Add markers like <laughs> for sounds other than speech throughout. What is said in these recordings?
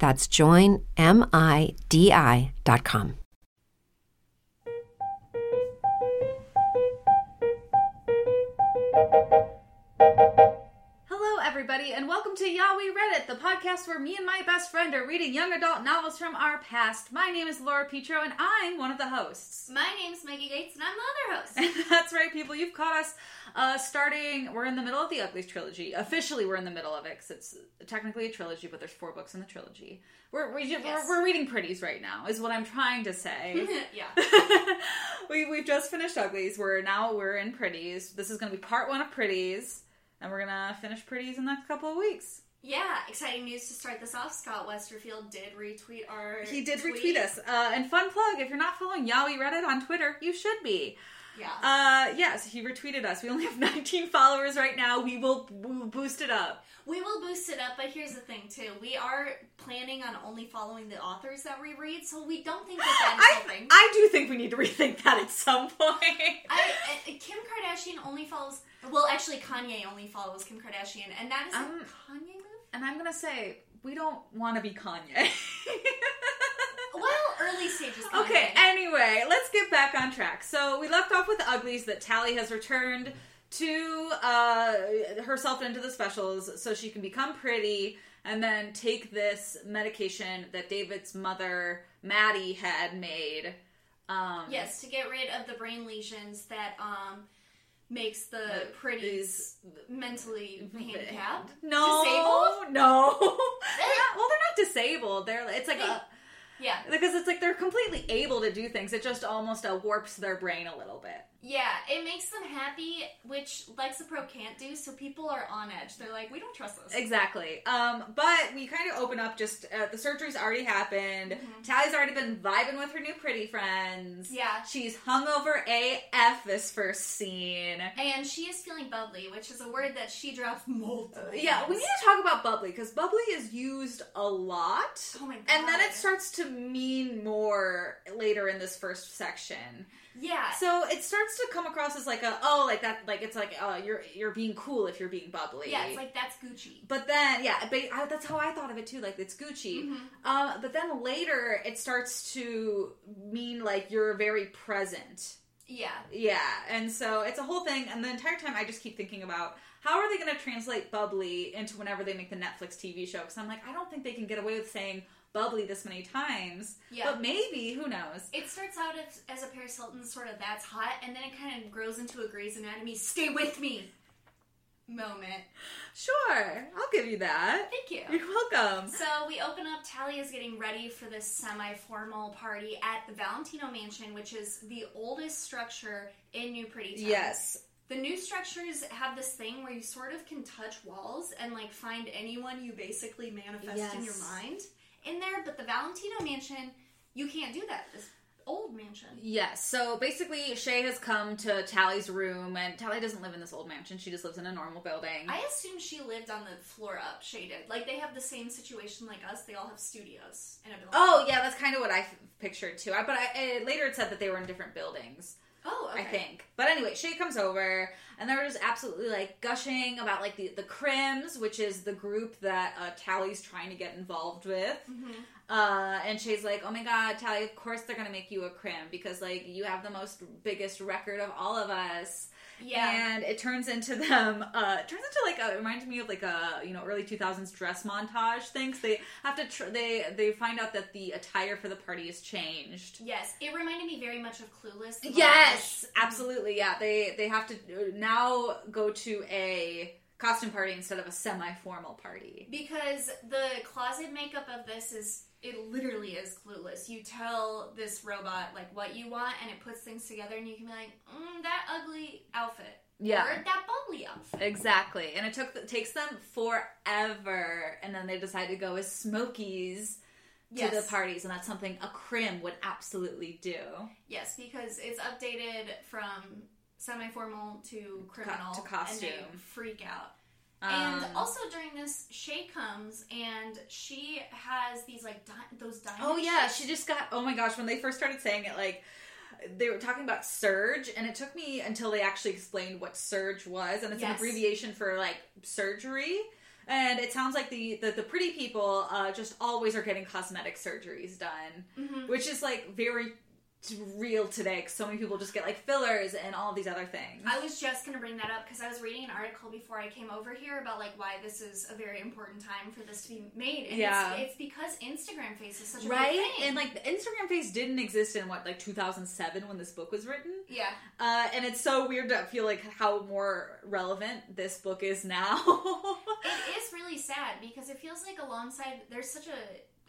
That's joinmidi.com. Hello, everybody, and welcome to Yeah Reddit, the podcast where me and my best friend are reading young adult novels from our past. My name is Laura Petro, and I'm one of the hosts. My name's Maggie Gates, and I'm the other host. And <laughs> that's right, people. You've caught us uh, starting. We're in the middle of the Uglies trilogy. Officially, we're in the middle of it because it's technically a trilogy, but there's four books in the trilogy. We're we, Yes. we're, we're reading Pretties right now, is what I'm trying to say. <laughs> yeah. <laughs> we we've just finished Uglies. We're now we're in Pretties. This is going to be part one of Pretties, and we're gonna finish Pretties in the next couple of weeks. Yeah, exciting news to start this off. Scott Westerfeld did retweet our. He did tweet. retweet us. Uh, and fun plug: if you're not following Yaoi Reddit on Twitter, you should be. Yeah. Uh, yes, he retweeted us. We only have <laughs> 19 followers right now. We will, boost it up. we will boost it up, but here's the thing, too. We are planning on only following the authors that we read, so we don't think that that is <gasps> I, something. I do think we need to rethink that at some point. I, I- Kim Kardashian only follows. Well, actually, Kanye only follows Kim Kardashian, and that is Um, a Kanye move. and I'm gonna say we don't want to be Kanye. <laughs> Early stages. Okay, anyway, let's get back on track. So we left off with the uglies that Tally has returned to uh, herself into the specials so she can become pretty and then take this medication that David's mother, Maddie, had made. Um, Yes, to get rid of the brain lesions that um makes the That pretties mentally <laughs> handicapped. No, Disabled? no. <laughs> Well, they're not disabled. They're it's like a Yeah. because it's like they're completely able to do things. It just almost uh, warps their brain a little bit. Yeah, it makes them happy, which Lexapro can't do, so people are on edge. They're like, we don't trust this. Exactly. Um, but we kind of open up just uh, the surgery's already happened. Tally's already been vibing with her new pretty friends. Yeah. She's hungover AF this first scene. And she is feeling bubbly, which is a word that she drops multiple Yeah, we need to talk about bubbly because bubbly is used a lot. Oh my god. And then it starts to mean more later in this first section. Yeah. So it starts to come across as like a oh like that like it's like oh you're you're being cool if you're being bubbly. yeah, it's like that's Gucci. But then, yeah, ba- I, that's how I thought of it too. Like it's Gucci. Mm-hmm. Uh, but then later, it starts to mean like you're very present. Yeah. Yeah, and so it's a whole thing. And the entire time, I just keep thinking about how are they going to translate bubbly into whenever they make the Netflix TV show? Because I'm like, I don't think they can get away with saying bubbly this many times. Yeah. But maybe, who knows? It starts out as, as a Paris Hilton sort of that's hot, and then it kind of grows into a Grey's Anatomy stay with me moment. Sure, I'll give you that. Thank you. You're welcome. So we open up. Tally is getting ready for this semi-formal party at the Valentino Mansion, which is the oldest structure in New Pretty Town. Yes. The new structures have this thing where you sort of can touch walls and like find anyone you basically manifest in your mind in there, but the Valentino Mansion, you can't do that. This old mansion. Yes. So basically, Shay has come to Tally's room, and Tally doesn't live in this old mansion. She just lives in a normal building. I assume she lived on the floor up, shaded. Like they have the same situation like us. They all have studios in a building. oh, yeah, that's kind of what I f- pictured too. I, but I, uh, later it said that they were in different buildings. Oh, okay. I think. But anyway, Shay comes over, and they're just absolutely like gushing about like the the Crims, which is the group that uh, Tally's trying to get involved with. Mm-hmm. Uh, and she's like, "Oh my god, Tally! Of course they're gonna make you a crim because like you have the most biggest record of all of us." Yeah. And it turns into <laughs> them. Uh, it turns into like a, it reminds me of like a you know early two thousands dress montage things. They have to tr- they they find out that the attire for the party has changed. Yes, it reminded me very much of Clueless. Yes, absolutely. Yeah, they they have to now go to a costume party instead of a semi formal party. Because the closet makeup of this is it literally is clueless. You tell this robot like what you want, and it puts things together, and you can be like, mm, that ugly outfit, Yeah. or that bubbly outfit. Exactly, and it took it takes them forever, and then they decide to go as Smokies to Yes. the parties, and that's something a crim would absolutely do. Yes, because it's updated from semi-formal to criminal to and costume. they freak out. Um, and also during this, Shay comes and she has these like di- those diamond. Oh yeah, she just got. Oh my gosh, when they first started saying it, like they were talking about surge, and it took me until they actually explained what surge was, and it's an abbreviation for like surgery. And it sounds like the the, the pretty people uh, just always are getting cosmetic surgeries done, Mhm. which is like very real today. 'cause so many people just get like fillers and all these other things. I was just gonna bring that up because I was reading an article before I came over here about like why this is a very important time for this to be made. And Yeah. it's, it's because Instagram Face is such a right, and like the Instagram face didn't exist in what like 2007 when this book was written. yeah, Uh, and it's so weird to feel like how more relevant this book is now. <laughs> it is really sad because it feels like alongside there's such a,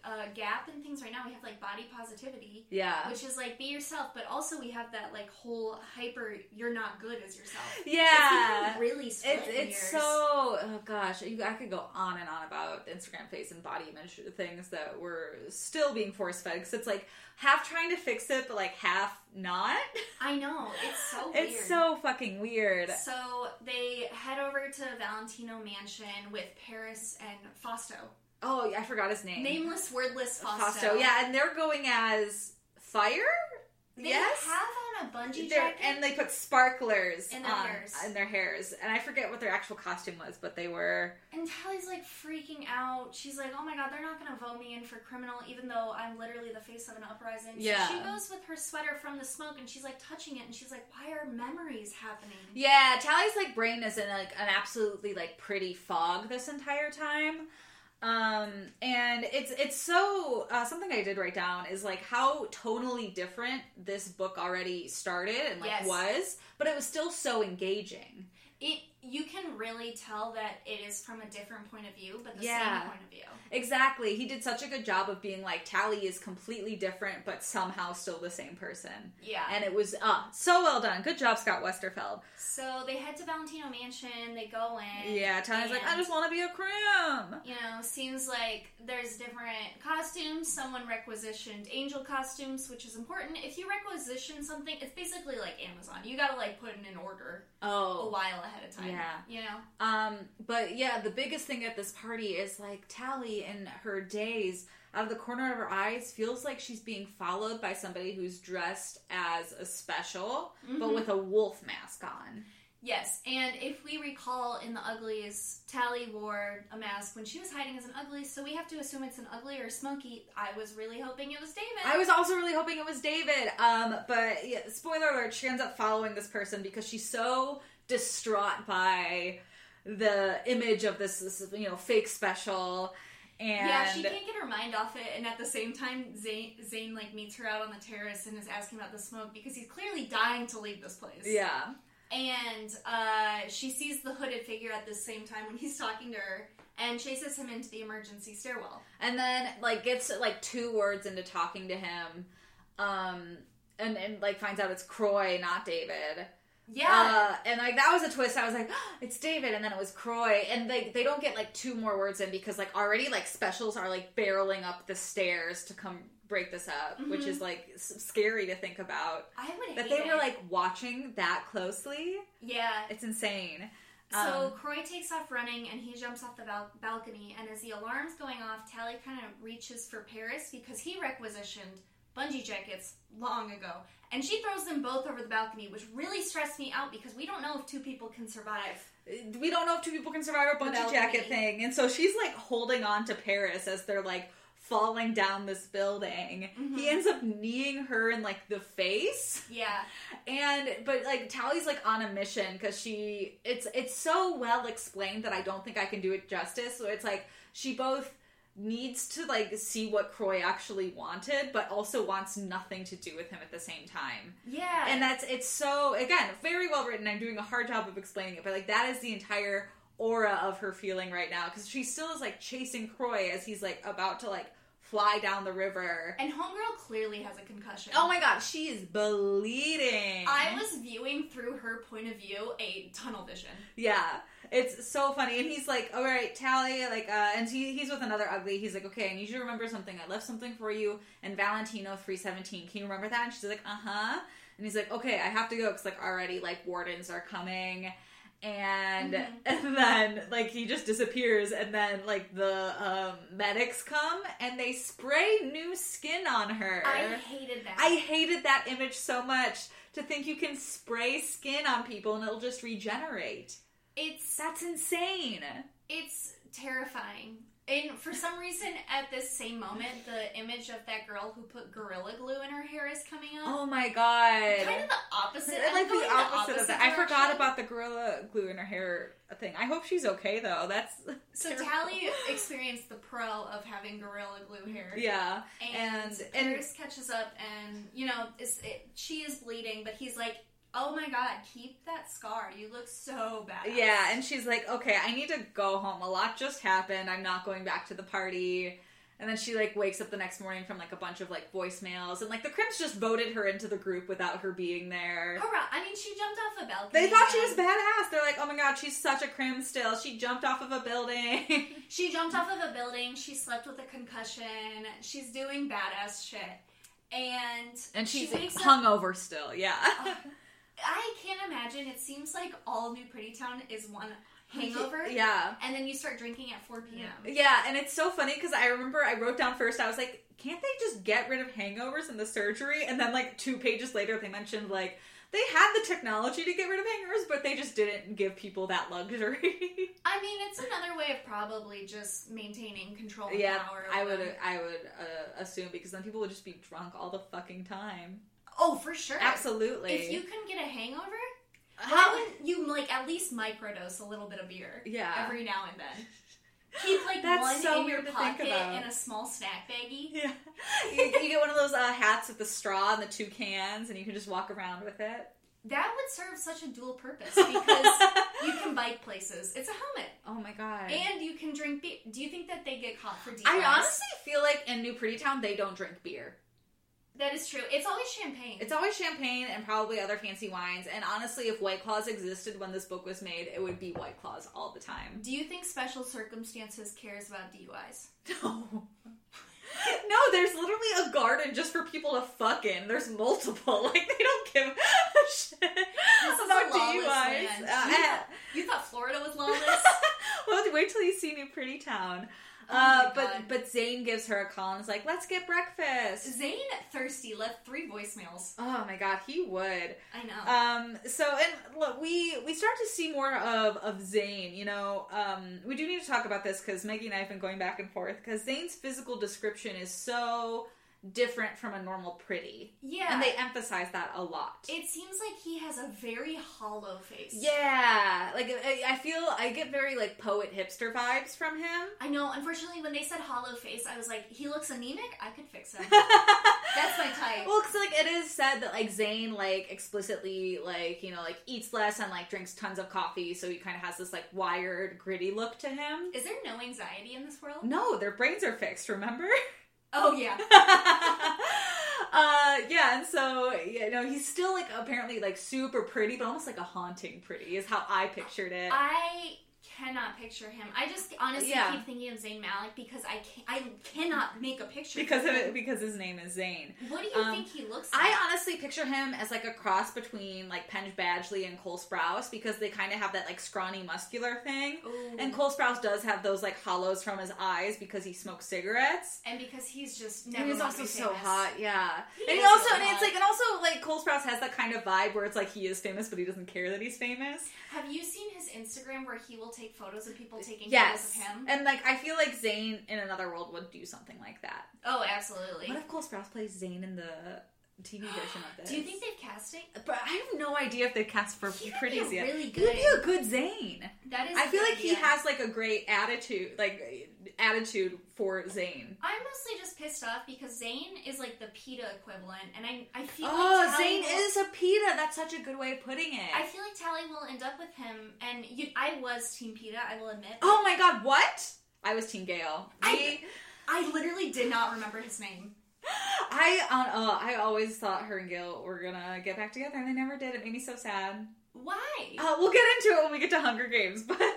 a gap in things right now. We have like body positivity. yeah. which is like be yourself, but also we have that like whole hyper you're not good as yourself. Yeah. It's really split It's, so oh gosh you, I could go on and on about Instagram face and body image things that were still being force fed because it's like half trying to fix it but like half not. I know it's so <laughs> weird. It's so fucking weird. So they head over to Valentino Mansion with Paris and Fausto, Oh, yeah, I forgot his name. nameless, wordless. Fausto. Yeah, and they're going as fire. they yes. have on a bungee They're- jacket. and they put sparklers In their on- hairs. in their hairs, and I forget what their actual costume was, but they were And Tally's like freaking out. She's like, "Oh my god, they're not gonna vote me in for criminal, even though I'm literally the face of an uprising." So Yeah. she goes with her sweater from the smoke, and she's like touching it, and she's like, "Why are memories happening?" Yeah, Tally's like brain is in like an absolutely like pretty fog this entire time. Um and it's it's so uh, something I did write down is like how tonally different this book already started and like Yes. was, but it was still so engaging. It you can really tell that it is from a different point of view, but the Yeah. same point of view. Exactly. He did such a good job of being like Tally is completely different but somehow still the same person. Yeah. And it was uh so well done. Good job Scott Westerfeld. so they head to Valentino Mansion. They go in. Yeah, Tally's like I just want to be a crim. You know, seems like there's different costumes. Someone requisitioned angel costumes, which is important. If you requisition something, it's basically like Amazon. You gotta like put in an order a while ahead of time. Yeah. You know? Um, but yeah, the biggest thing at this party is like Tally in her days, out of the corner of her eyes, feels like she's being followed by somebody who's dressed as a special, but Mhm. with a wolf mask on. Yes, and if we recall in the Uglies, Tally wore a mask when she was hiding as an ugly, so we have to assume it's an ugly or smoky. I was really hoping it was David. I was also really hoping it was David. Um, but yeah, spoiler alert, she ends up following this person because she's so distraught by the image of this, this you know, fake special. And yeah, she can't get her mind off it, and at the same time, Zane, Zane like meets her out on the terrace and is asking about the smoke because he's clearly dying to leave this place. yeah. and uh, she sees the hooded figure at the same time when he's talking to her, and chases him into the emergency stairwell. and then like gets like two words into talking to him um and and like finds out it's croy not david Yeah, uh, and like that was a twist. I was like <gasps> it's david. And then it was croy. And they they don't get like two more words in because like already like specials are like barreling up the stairs to come break this up which Mhm. is like s- scary to think about. I would that they were like watching that closely. Yeah. it's insane. So Um, Croy takes off running and he jumps off the bal- balcony. And as the alarm's going off, Tally kind of reaches for Paris because he requisitioned bungee jackets long ago. And she throws them both over the balcony, which really stressed me out because we don't know if two people can survive. we don't know if two people can survive a bungee jacket thing and so she's like holding on to paris as they're like falling down this building. Mm-hmm. He ends up kneeing her in like the face. Yeah. And but like Tally's like on a mission because she it's it's so well explained that I don't think I can do it justice. So it's like she both needs to like see what Croy actually wanted, but also wants nothing to do with him at the same time. Yeah. And that's it's so again very well written. I'm doing a hard job of explaining it, but like that is the entire aura of her feeling right now because she still is like chasing Croy as he's like about to like fly down the river. and Homegirl clearly has a concussion. Oh my god, she is bleeding. I was viewing through her point of view a tunnel vision. Yeah, it's so funny. And he's like, "All right, Tally," like, uh, and he, he's with another ugly. He's like, "Okay, I need you to remember something. I left something for you and Valentino three seventeen. Can you remember that?" And she's like, "Uh huh." And he's like, "Okay, I have to go because like already like wardens are coming." And Mhm. <laughs> and then like he just disappears, and then like the um, medics come and they spray new skin on her. I hated that. I hated that image so much. To think you can spray skin on people and it'll just regenerate. It's That's insane. it's terrifying. And for some reason, at this same moment, the image of that girl who put gorilla glue in her hair is coming up. Oh my god. kind of the opposite. I like the the opposite of that. I forgot about the gorilla glue in her hair thing. I hope she's okay though. That's <laughs> So terrible. Tally experienced the pro of having gorilla glue hair. Yeah. And, And- and- Paris catches up, and you know, is it, she is bleeding, but he's like, "Oh my god, keep that scar. You look so bad." Yeah, and she's like, "Okay, I need to go home. A lot just happened. I'm not going back to the party." And then she like wakes up the next morning from like a bunch of like voicemails and like the Crims just voted her into the group without her being there. Oh, Hurrah! I mean, she jumped off a balcony. They thought she was badass. They're like, "Oh my god, she's such a crim still. She jumped off of a building." <laughs> She jumped off of a building. She slept with a concussion. She's doing badass shit, and and she's she wakes up. hungover still. Yeah. Oh, I can't imagine. It seems like all New Pretty Town is one hangover. <laughs> yeah. And then you start drinking at 4 p.m. Yeah, and it's so funny because I remember I wrote down first, I was like, can't they just get rid of hangovers in the surgery? And then, like, two pages later, they mentioned, like, they had the technology to get rid of hangovers, but they just didn't give people that luxury. <laughs> I mean, it's another way of probably just maintaining control yeah, power. I would. I would uh, assume because then people would just be drunk all the fucking time. Oh, for sure. Absolutely. If you can get a hangover, How- wouldn't you like at least microdose a little bit of beer? Yeah. Every now and then. Keep like <laughs> That's one so in your weird to think pocket in a small snack baggie. Yeah. <laughs> you, you get one of those uh, hats with the straw and the two cans, and you can just walk around with it. That would serve such a dual purpose because <laughs> you can bike places. It's a helmet. oh my god. And you can drink beer. Do you think that they get caught for DUIs? I honestly feel like in New Pretty Town they don't drink beer. That is true. It's always champagne. It's always champagne and probably other fancy wines. And honestly, if White Claws existed when this book was made, it would be White Claws all the time. Do you think special circumstances cares about DUIs? <laughs> No. No, there's literally a garden just for people to fuck in. There's multiple. <laughs> Like they don't give a shit This is about DUIs. Uh, you, thought, you thought Florida was lawless? <laughs> well, wait till you see New Pretty Town. Oh uh, but God. but Zane gives her a call and is like, "Let's get breakfast." Zane thirsty left three voicemails. Oh my god, he would. I know. Um. So, and look, we we start to see more of of Zane. You know, um, we do need to talk about this because Maggie and I have been going back and forth because Zane's physical description is so different from a normal pretty, yeah. and they emphasize that a lot. it seems like he has a very hollow face. yeah, like I, I feel I get very like poet hipster vibes from him. I know. Unfortunately, when they said hollow face, I was like, he looks anemic. I could fix him. <laughs> That's my type. Well, because like it is said that like Zane like explicitly like you know like eats less and like drinks tons of coffee, so he kind of has this like wired, gritty look to him. Is there no anxiety in this world? No, their brains are fixed. Remember? <laughs> Oh yeah. <laughs> uh, yeah, and so you know he's still like apparently like super pretty, but almost like a haunting pretty is how I pictured it. I cannot picture him. I just honestly Yeah. keep thinking of Zayn Malik because I can I cannot make a picture because of it, because his name is Zayn. What do you Um, think he looks like? I honestly picture him as like a cross between like Penn Badgley and Cole Sprouse because they kind of have that like scrawny muscular thing. Ooh. And Cole Sprouse does have those like hollows from his eyes because he smokes cigarettes. and because he's just never And he's also so hot, yeah. He and he also really and it's like and also like Cole Sprouse has that kind of vibe where it's like he is famous, but he doesn't care that he's famous. Have you seen his Instagram where he will take photos of people taking Yes, photos of him? and like I feel like Zane in another world would do something like that. oh, absolutely. What if Cole Sprouse plays Zane in the TV version of this? Do you think they've cast it? But I have no idea if they cast for He would Pretties be yet. really good. He would be a good Zane. That is. I feel like he has like a great attitude, like attitude for Zane. I'm mostly just pissed off because Zane is like the Peeta equivalent, and I I feel Oh, like Zane will- is a Peeta. That's such a good way of putting it. I feel like Tally will end up with him, and you, I was Team Peeta. I will admit. oh my god, what? I was Team Gale. I- I literally did not remember his name. I uh, I always thought her and Gale were gonna get back together, and they never did. It made me so sad. Why? Uh, we'll get into it when we get to Hunger Games, <laughs> but I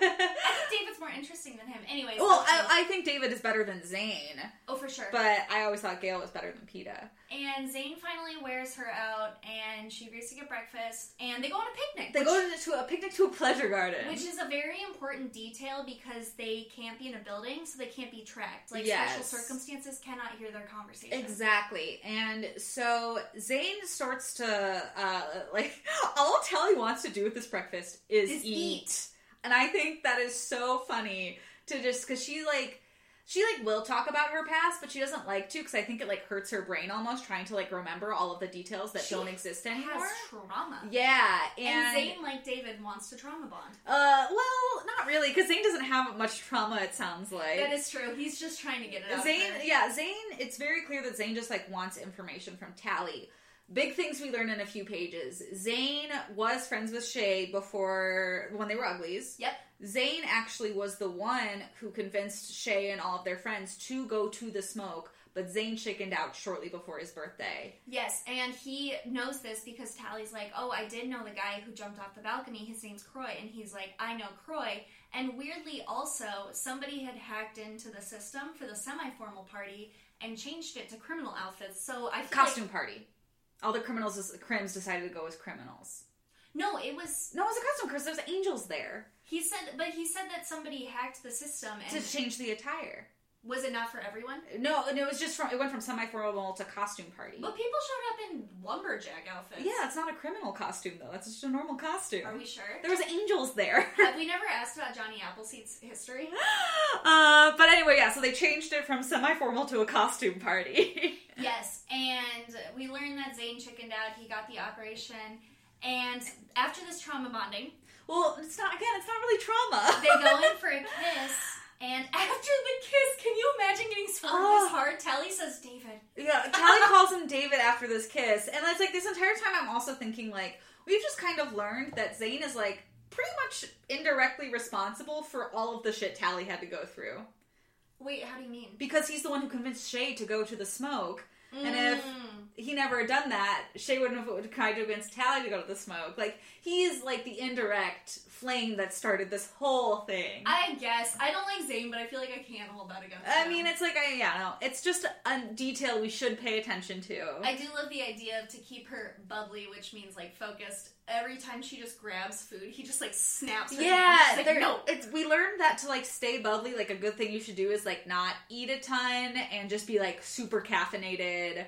think David's more interesting than him. Anyways. well, I, I think David is better than Zane. oh for sure. but I always thought Gale was better than Peeta. and Zane finally wears her out, and she agrees to get breakfast, and they go on a picnic. They which, go to a picnic to a pleasure garden. which is a very important detail because they can't be in a building, so they can't be tracked. Like Yes. special circumstances cannot hear their conversation. Exactly. And so Zane starts to uh like <laughs> all Tally wants to do with this breakfast is, Is eat. eat. And I think that is so funny to just cuz she like she like will talk about her past, but she doesn't like to cuz I think it like hurts her brain almost trying to like remember all of the details that She don't exist anymore. Has trauma. Yeah, And, and, Zane, like David, wants to trauma bond. uh well, not really cuz Zane doesn't have much trauma it sounds like. That is true. He's just trying to get it out. of Zane, her. yeah, Zane. It's very clear that Zane just like wants information from Tally. Big things we learn in a few pages. Zayn was friends with Shay before when they were uglies. Yep. Zayn actually was the one who convinced Shay and all of their friends to go to the smoke, but Zayn chickened out shortly before his birthday. Yes, and he knows this because Tally's like, "Oh, I did know the guy who jumped off the balcony. His name's Croy." And he's like, "I know Croy." And weirdly, also, somebody had hacked into the system for the semi-formal party and changed it to criminal outfits. So I feel Costume like party. All the criminals, crims decided to go as criminals. no, it was No, it was a custom because there's angels there he said, but he said that somebody hacked the system to change the attire. Was it not for everyone? No, and it was just from it went from semi-formal to costume party. But people showed up in lumberjack outfits. Yeah, it's not a criminal costume though. That's just a normal costume. Are we sure? There was angels there. <laughs> Have we never asked about Johnny Appleseed's history? <gasps> uh, but anyway, yeah. So they changed it from semi-formal to a costume party. <laughs> Yes, and we learned that Zane chickened out. He got the operation, and after this trauma bonding, well, it's not again. It's not really trauma. they go <laughs> in for a kiss. And after the kiss, can you imagine getting swerved Oh. this ah. hard? Tally says, "David." yeah, Tally <laughs> calls him David after this kiss, and it's like this entire time I'm also thinking like we've just kind of learned that Zane is like pretty much indirectly responsible for all of the shit Tally had to go through Wait, how do you mean? because he's the one who convinced Shay to go to the smoke. And if Mm. he never had done that, Shay wouldn't have tried to convince Tally to go to the smoke. Like he's like the indirect flame that started this whole thing. I, I guess I don't like Zane, but I feel like I can't hold that against him. I mean, it's like I yeah no, it's just a detail we should pay attention to. I do love the idea of to keep her bubbly, which means like focused. Every time she just grabs food, he just like snaps her. yeah, like, no. it's we learned that to like stay bubbly, like a good thing you should do is like not eat a ton and just be like super caffeinated,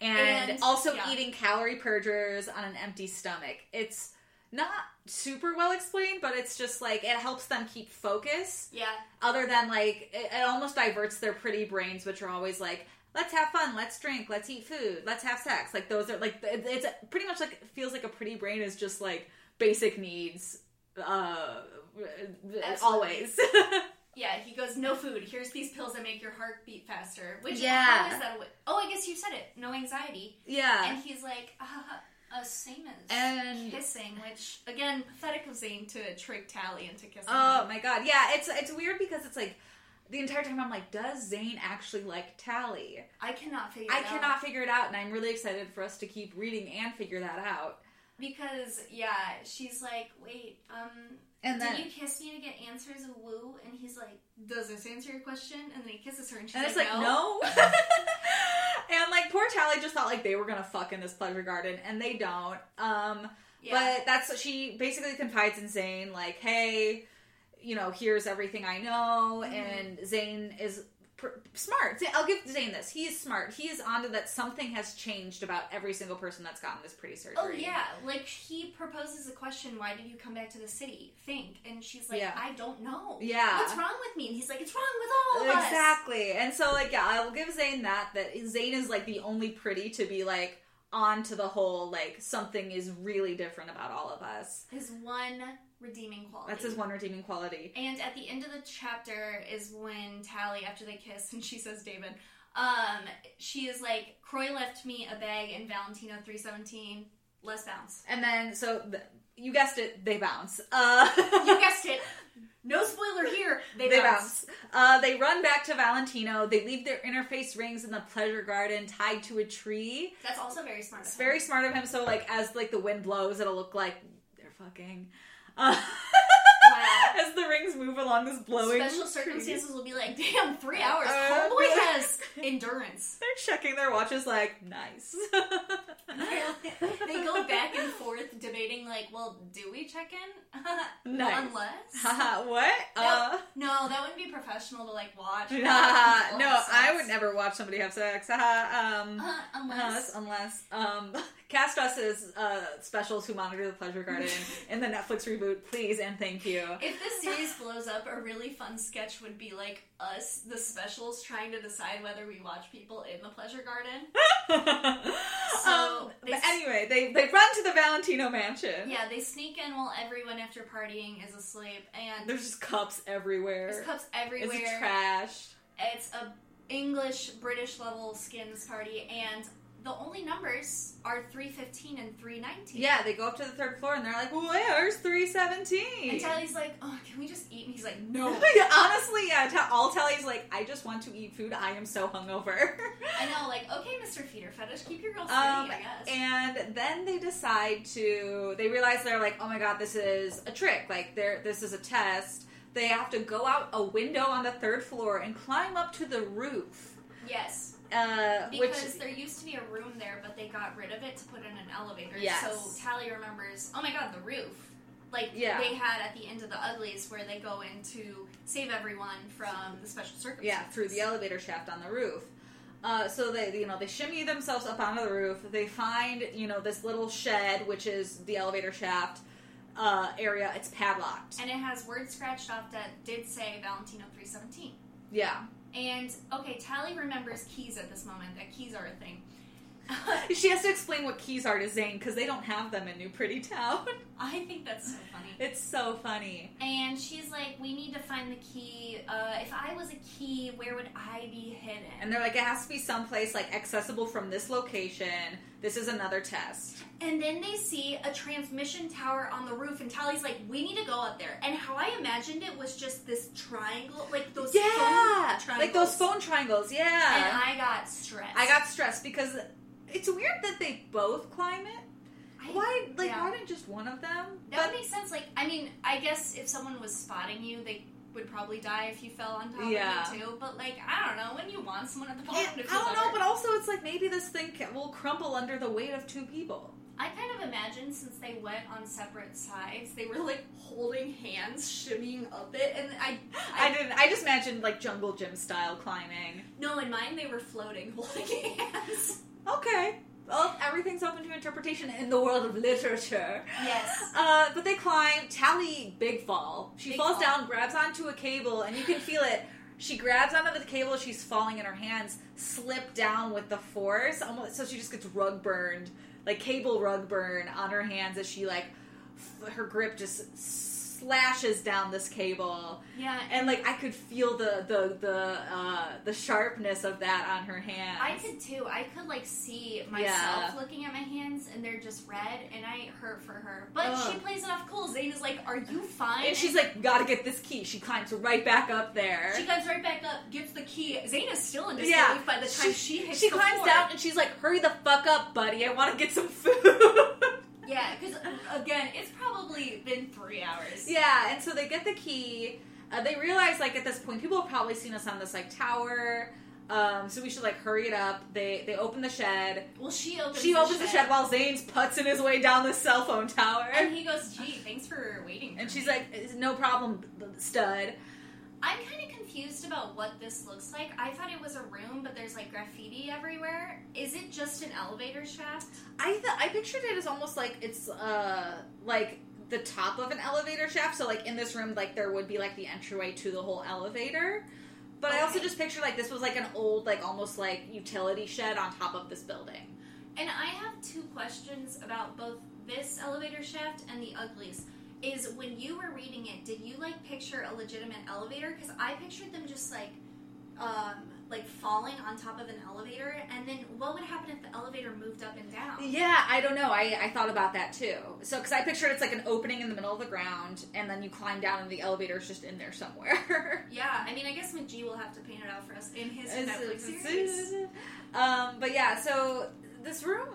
and, And, also yeah. eating calorie purgers on an empty stomach. It's not super well explained, but it's just like it helps them keep focus. Yeah, Other than like it, it almost diverts their pretty brains, which are always like. Let's have fun. Let's drink. Let's eat food. Let's have sex. Like those are like it's pretty much like feels like a pretty brain is just like basic needs. Uh, always. <laughs> yeah. He goes, no food. Here's these pills that make your heart beat faster. Which Yeah. is that? Oh, I guess you said it. No anxiety. yeah. And he's like, uh, uh, same as And- kissing. Which again, pathetic of Zane to trick Tally into kissing. Oh him. my god, yeah, it's it's weird because it's like the entire time I'm like, does Zane actually like Tally? I cannot figure. I it out. cannot figure it out, and I'm really excited for us to keep reading and figure that out. because yeah, she's like, wait, um, And Did you kiss me to get answers of woo? And he's like, Does this answer your question? And then he kisses her, and she's and it's like, like no. <laughs> <laughs> and like poor Tally just thought like they were gonna fuck in this pleasure garden, and they don't. Um, Yeah. But that's what she basically confides in Zane, like, hey, you know, here's everything I know. Mhm. And Zane is pr- smart. I'll give Zane this. He is smart. He is onto that something has changed about every single person that's gotten this pretty surgery. Oh yeah, like he proposes a question: Why did you come back to the city? Think, and she's like, Yeah. I don't know. Yeah. what's wrong with me? And he's like, It's wrong with all of us. Exactly. And so like yeah, I will give Zane that that Zane is like the only pretty to be like on to the whole like something is really different about all of us. His one redeeming quality. That's his one redeeming quality. And at the end of the chapter is when Tally, after they kiss, <laughs> and she says, David, um, she is like, Croy left me a bag in Valentino 317. Let's bounce. And then so th- you guessed it, they bounce. Uh You guessed it. <laughs> No spoiler here. <laughs> They, They bounce. bounce. Uh, they run back to Valentino. They leave their interface rings in the pleasure garden tied to a tree. That's also very smart. It's of him. very smart of him. So like as like the wind blows, it'll look like they're fucking. Uh, <laughs> As the rings move along this blowing. Special tree. circumstances will be like, damn, three hours. Uh, Homeboy <laughs> has endurance. They're checking their watches. Like nice. <laughs> they go back and forth debating, like, well, do we check in? <laughs> Nice. Unless. Haha, what? Uh, No, that wouldn't be professional to like watch. haha, no, I would never watch somebody have sex. Haha, um, Uh, unless. unless, unless, um, cast us as uh, specials who monitor the pleasure garden <laughs> in the Netflix reboot, please and thank you. If this series blows up, a really fun sketch would be like us, the specials, trying to decide whether we watch people in the pleasure garden. <laughs> So, um, but s- anyway, they they run to the Valentino mansion. Yeah, they sneak in while everyone after partying is asleep, and There's just cups everywhere. there's cups everywhere. It's trashed. It's a English British level skins party, and the only numbers are 315 and 319. Yeah, they go up to the third floor and they're like, "Where's 317?" And Tally's like, oh, can we just eat? And he's like, no. <laughs> Yeah, honestly, yeah. Ta- all Tally's like, I just want to eat food. I am so hungover. I know, like, okay, Mr. Feeder Fetish, keep your girl steady, Um, I guess. and then they decide to. They realize they're like, oh my god, this is a trick. Like, they're this is a test. They have to go out a window on the third floor and climb up to the roof. yes. Uh, Because which there used to be a room there, but they got rid of it to put in an elevator. Yes. So Tally remembers, oh my god, the roof. Like Yeah. they had at the end of the Uglies where they go in to save everyone from the special circumstances. yeah, through the elevator shaft on the roof. Uh, so they, you know, they shimmy themselves up onto the roof. They find, you know, this little shed, which is the elevator shaft uh, area. It's padlocked. And it has words scratched off that did say Valentino 317. Yeah. And okay, Tally remembers keys at this moment. That keys are a thing. <laughs> She has to explain what keys are to Zane because they don't have them in New Pretty Town. <laughs> I think that's so funny. it's so funny. And she's like, "We need to find the key. Uh, if I was a key, where would I be hidden?" And they're like, it has to be someplace like accessible from this location. This is another test. And then they see a transmission tower on the roof, and Tally's like, "We need to go up there." And how I imagined it was just this triangle, like those Yeah, phone like those triangles. phone triangles. Yeah. And I got stressed. I got stressed because it's weird that they both climb it. I- Why, like, yeah. why didn't just one of them? That would make sense. Like, I mean, I guess if someone was spotting you, they would probably die if you fell on top Yeah. of it too. But like, I don't know. When you want someone at the bottom Yeah, I don't know, but also it's like maybe this thing will crumble under the weight of two people. I kind of imagine since they went on separate sides, they were like holding hands, shimmying up it, and I, I didn't. I just imagined like jungle gym style climbing. no, in mine they were floating, <laughs> holding hands. Okay. Well, everything's open to interpretation in the world of literature. Yes. Uh, but they climb. Tally big fall. She Big falls fall. down, grabs onto a cable, and you can feel it. She grabs onto the cable. She's falling, and her hands slip down with the force. Almost so she just gets rug burned, like cable rug burn on her hands as she like f- her grip just slashes down this cable. Yeah, And like I could feel the the the uh, the sharpness of that on her hands. I could too. I could like see myself Yeah. looking at my hands, and they're just red, and I hurt for her. But Ugh. she plays it off cool. Zane is like, "Are you fine?" And she's like, "Gotta get this key." She climbs right back up there. She climbs right back up, gets the key. Zane is still in disbelief Yeah. by the time she, hits she the climbs floor. down and she's like, "Hurry the fuck up, buddy! I want to get some food." <laughs> Yeah, because again, it's probably been three hours. yeah, and so they get the key. Uh, they realize like at this point, people have probably seen us on this like tower. Um, so we should like hurry it up. They they open the shed. Well, she opens. She the opens the shed while Zane's putzing his way down the cell phone tower. and he goes, "Gee, thanks for waiting." for And she's me." like, no problem, stud. I'm kind of confused about what this looks like. I thought it was a room, but there's like graffiti everywhere. Is it just an elevator shaft? I th- I pictured it as almost like it's uh like the top of an elevator shaft. So like in this room, like there would be like the entryway to the whole elevator. But I also just pictured like this was like an old like almost like utility shed on top of this building. And I have two questions about both this elevator shaft and the uglies. Is when you were reading it, did you like picture a legitimate elevator? Because I pictured them just like, um, like falling on top of an elevator, and then what would happen if the elevator moved up and down? Yeah, I don't know. I, I thought about that too. So, because I pictured it's like an opening in the middle of the ground, and then you climb down, and the elevator's just in there somewhere. <laughs> Yeah, I mean, I guess McG will have to paint it out for us in his Netflix series. <laughs> um, but yeah, so this room,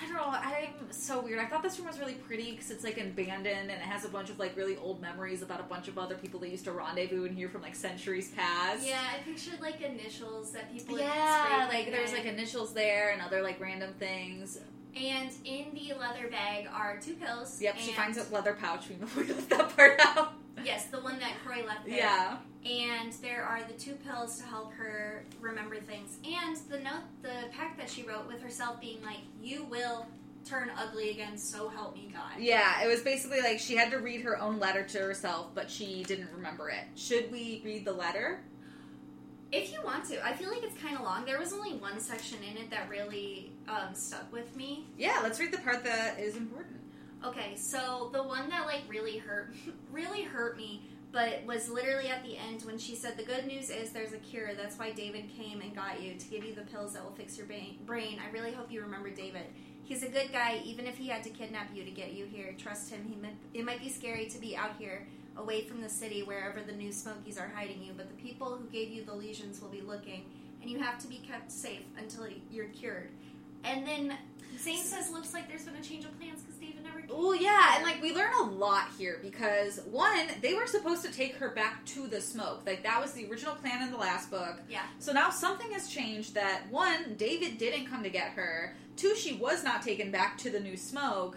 I don't know. I'm so weird. I thought this room was really pretty because it's like abandoned and it has a bunch of like really old memories about a bunch of other people that used to rendezvous in here from like centuries past. Yeah, I pictured like initials that people. Yeah, like there was like initials there and other like random things. And in the leather bag are two pills. Yep, she finds a leather pouch. We <laughs> we left that part out. Yes, the one that Croy left there. Yeah. And there are the two pills to help her remember things. And the note, the pact that she wrote with herself being like, You will turn ugly again, so help me God. Yeah, it was basically like she had to read her own letter to herself, but she didn't remember it. Should we read the letter? If you want to, I feel like it's kind of long. There was only one section in it that really um, stuck with me. Yeah, let's read the part that is important. Okay, so the one that like really hurt, <laughs> really hurt me, but was literally at the end when she said, "The good news is there's a cure. That's why David came and got you to give you the pills that will fix your brain." I really hope you remember David. He's a good guy, even if he had to kidnap you to get you here. Trust him. He might, it might be scary to be out here, away from the city, wherever the new Smokies are hiding you. But the people who gave you the lesions will be looking, and you have to be kept safe until you're cured. And then Zane says, "Looks like there's been a change of plans because like we learn a lot here because one, they were supposed to take her back to the smoke. Like that was the original plan in the last book. Yeah. So now something has changed that one, David didn't come to get her. Two, she was not taken back to the new smoke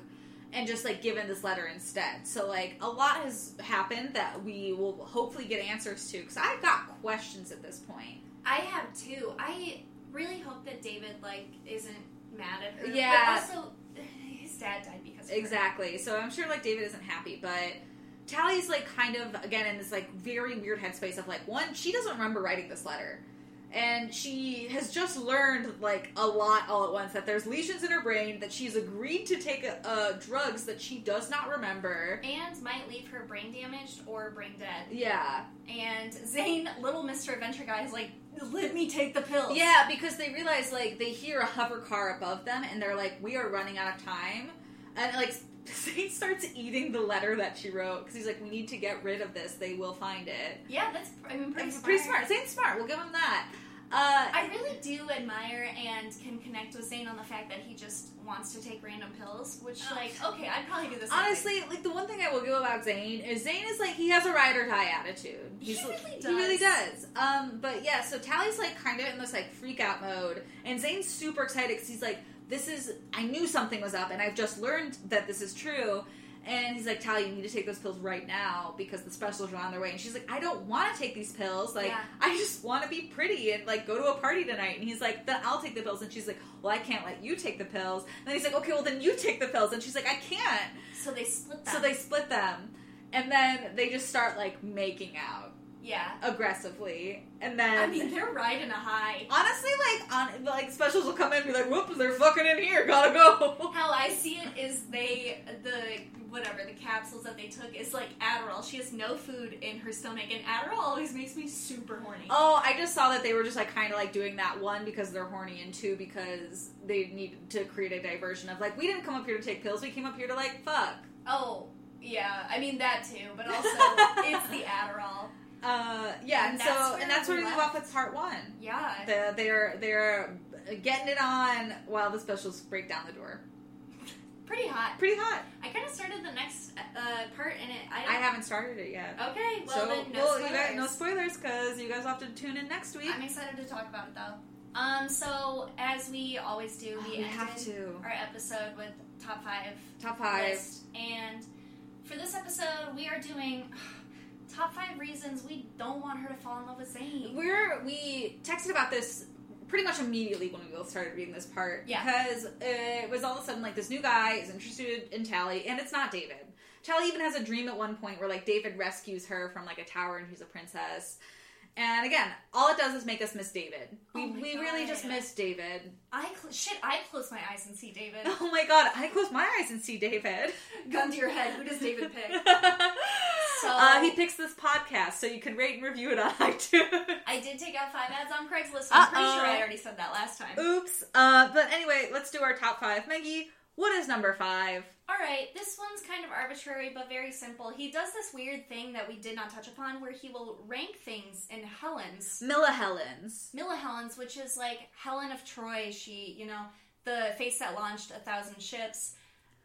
and just like given this letter instead. So like a lot has happened that we will hopefully get answers to because I've got questions at this point. I have too. I really hope that David like isn't mad at her. Yeah. But also, <sighs> his dad died because of her. Exactly. So I'm sure like David isn't happy, but Tally's like kind of again in this like very weird headspace of like one, she doesn't remember writing this letter. And she has just learned like a lot all at once that there's lesions in her brain, that she's agreed to take uh, drugs that she does not remember. And might leave her brain damaged or brain dead. Yeah. And Zane, little Mr. Adventure guy, is like, let me take the pills. Yeah, because they realize like they hear a hover car above them and they're like, we are running out of time. And like <laughs> Zane starts eating the letter that she wrote because he's like, we need to get rid of this. They will find it. Yeah, that's I mean, pretty smart. pretty smart. Zane's smart. We'll give him that. Uh, I really do admire and can connect with Zane on the fact that he just wants to take random pills, which, like, okay, I'd probably do this. thing. honestly, like the one thing I will give about Zane is Zane is like he has a ride or die attitude. He He's, really He really does. does. Um, but yeah, so Tally's like kind of in this like freak out mode, and Zane's super excited because he's like, "This is I knew something was up, and I've just learned that this is true." And he's like, Tally, you need to take those pills right now because the specials are on their way. And she's like, I don't want to take these pills. Like, Yeah. I just want to be pretty and like go to a party tonight. And he's like, then I'll take the pills. And she's like, well, I can't let you take the pills. And then he's like, okay, well then you take the pills. And she's like, I can't. so they split them. So they split them, and then they just start like making out yeah. aggressively, and then I mean, they're riding a high. honestly, like on like specials will come in and be like, "Whoops, they're fucking in here, gotta go." <laughs> How I see it is they the whatever the capsules that they took is like Adderall. She has no food in her stomach, and Adderall always makes me super horny. Oh, I just saw that they were just like kind of like doing that one because they're horny, and two because they needed to create a diversion of like, we didn't come up here to take pills, we came up here to like fuck. Oh, yeah. I mean that too, but <laughs> also it's the Adderall. Uh, yeah, and, And so and that's where we leave left. off with part one. Yeah. The, they're they're getting it on while the specials break down the door. Pretty hot. Pretty hot. I kind of started the next uh, part and it. I, I haven't started it yet. Okay, well so, then no well, spoilers. you guys, no spoilers because you guys have to tune in next week. I'm excited to talk about it though. Um, so as we always do, we, we have to. our episode with top five Top five. list. And for this episode, we are doing top five reasons we don't want her to fall in love with Zane. We're we texted about this pretty much immediately when we both started reading this part. Yeah. Because it was all of a sudden like this new guy is interested in Tally, and it's not David. Tally even has a dream at one point where like David rescues her from like a tower and she's a princess. And again, all it does is make us miss David. We, Oh we really just miss David. I cl- shit. I close my eyes and see David. <laughs> Oh my god, I close my eyes and see David. <laughs> Gun to your head. Who does David pick? <laughs> So uh, he picks this podcast, so you can rate and review it on iTunes. I did take out five ads on Craigslist. I'm pretty sure I already said that last time. Oops. Uh, but anyway, let's do our top five. Maggie, what is number five? All right, this one's kind of arbitrary but very simple. He does this weird thing that we did not touch upon, where he will rank things in Helens. Milli Helens. Milli Helens, which is like Helen of Troy. She, you know, the face that launched a thousand ships.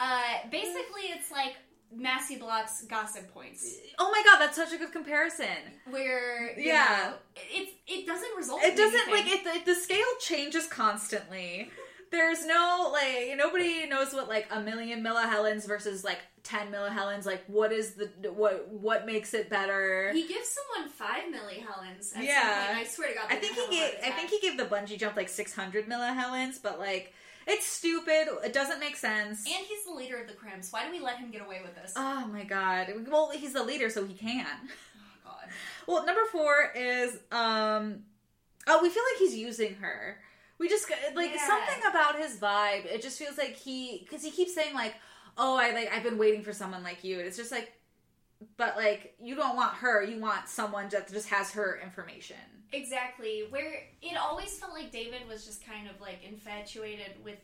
Uh, basically, it's like Massie Block's gossip points, Oh my god, that's such a good comparison. where Yeah. know, it it doesn't result. It in doesn't like anything. it. The, the scale changes constantly. There's no like nobody knows what like a million millihelens versus like ten millihelens. Like what is the what what makes it better? He gives someone five milli Helens. At Yeah. point. I swear to God. I think he gave I think he gave the bungee jump like 600 millihelens, but like it's stupid. It doesn't make sense. And he's the leader of the Crims. Why do we let him get away with this? oh my god. Well, he's the leader, so he can. <laughs> oh God. Well, number four is um oh we feel like he's using her. We just like Yeah. something about his vibe. It just feels like he because he keeps saying like oh I like I've been waiting for someone like you. And it's just like but like you don't want her. You want someone that just has her information. Exactly. Where it always felt like David was just kind of like infatuated with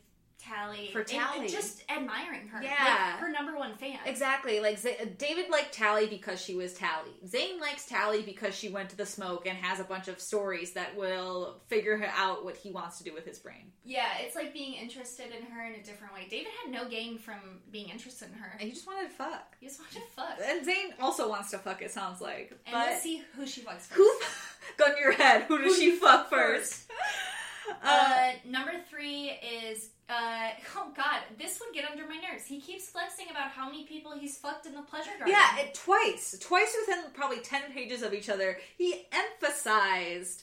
Tally. For Tally. and just admiring her. Yeah. Like her number one fan. Exactly. Like Z- David liked Tally because she was Tally. Zane likes Tally because she went to the smoke and has a bunch of stories that will figure out what he wants to do with his brain. Yeah, it's like being interested in her in a different way. David had no gain from being interested in her. And he just wanted to fuck. He just wanted to fuck. And Zane also wants to fuck. It sounds like. And but let's see who she fucks first. who? <laughs> Gun to your head. Who does Who she fuck fuck first? Uh, Uh, number three is uh <laughs> oh god, this would get under my nerves. He keeps flexing about how many people he's fucked in the pleasure garden. yeah, it, twice. Twice within probably ten pages of each other. He emphasized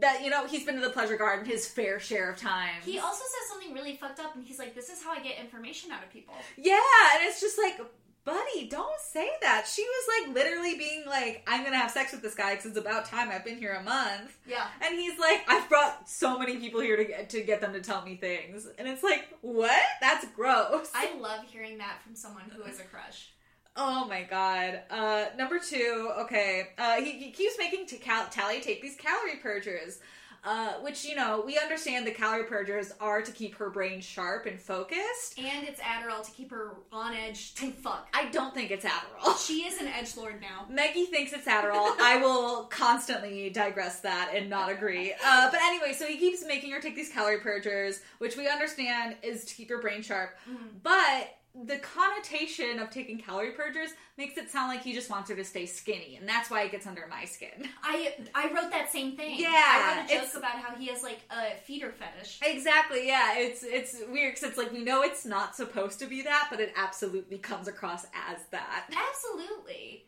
that you know he's been to the pleasure garden his fair share of times. He also says something really fucked up, and he's like, "This is how I get information out of people." Yeah, and it's just like, buddy, don't say that. She was like literally being like, I'm gonna have sex with this guy because it's about time. I've been here a month, Yeah, and he's like, I've brought so many people here to get to get them to tell me things, and it's like, what? That's gross. I love hearing that from someone who has a crush. Oh my god. Uh, number two. Okay. Uh, he, he keeps making t- cal- Tally take these calorie purgers. Uh, which you know we understand the calorie purgers are to keep her brain sharp and focused. And it's Adderall to keep her on edge to fuck. I don't think it's Adderall. <laughs> She is an edge lord now. Maggie thinks it's Adderall. <laughs> I will constantly digress that and not agree. Uh, but anyway, so he keeps making her take these calorie purgers, which we understand is to keep her brain sharp. But the connotation of taking calorie purgers makes it sound like he just wants her to stay skinny, and that's why it gets under my skin. <laughs> I I wrote that same thing. Yeah, I wrote a joke about how he has like a feeder fetish. Exactly, yeah. It's it's weird because it's like we know it's not supposed to be that, but it absolutely comes across as that. Absolutely,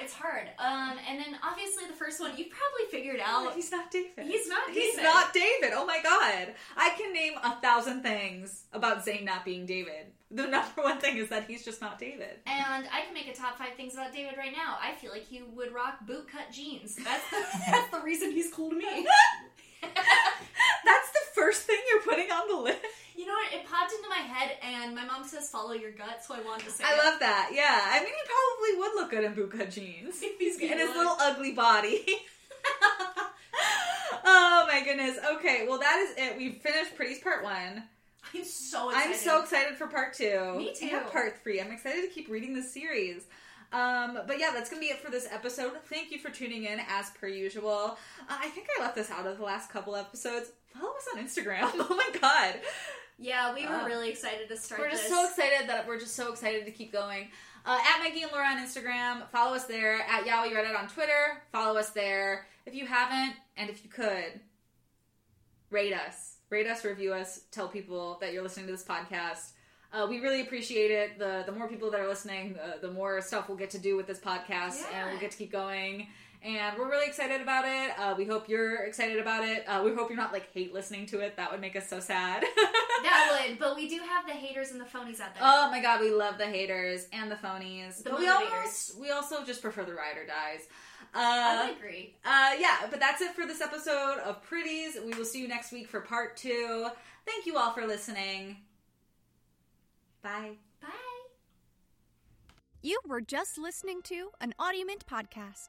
it's hard. Um, and then obviously the first one you probably figured out. he's not David. He's not He's not David. Oh my god. I can name a thousand things about Zane not being David. The number one thing is that he's just not David. And I can make a top five things about David right now. I feel like he would rock bootcut jeans. That's the, <laughs> that's the reason he's cool to me. <laughs> <laughs> That's the first thing you're putting on the list. You know what? It popped into my head, and my mom says follow your gut, so I wanted to say I it. love that. Yeah. I mean, he probably would look good in bootcut jeans. He's in his little ugly body. oh my goodness. Okay, well that is it. We've finished Pretties part one. I'm so excited. I'm so excited for part two. Me too. And part three. I'm excited to keep reading the series. Um, but yeah, that's gonna be it for this episode. Thank you for tuning in as per usual. Uh, I think I left this out of the last couple episodes. Follow us on Instagram. <laughs> Oh my god. Yeah, we were Uh, really excited to start We're just this. so excited that we're just so excited to keep going. Uh, at Maggie and Laura on Instagram. Follow us there. At Yowie Reddit on Twitter. Follow us there. If you haven't, and if you could, rate us. Rate us, review us, tell people that you're listening to this podcast. Uh, we really appreciate it. The the more people that are listening, uh, the more stuff we'll get to do with this podcast, Yeah. and we'll get to keep going. And we're really excited about it. Uh, we hope you're excited about it. Uh, we hope you're not like hate listening to it. That would make us so sad. <laughs> That would, but we do have the haters and the phonies out there. Oh my god, we love the haters and the phonies. The but we almost we also just prefer the ride or dies. I Uh, would agree. uh, yeah, but that's it for this episode of Pretties. We will see you next week for part two. Thank you all for listening. Bye. Bye. You were just listening to an Audiomint podcast.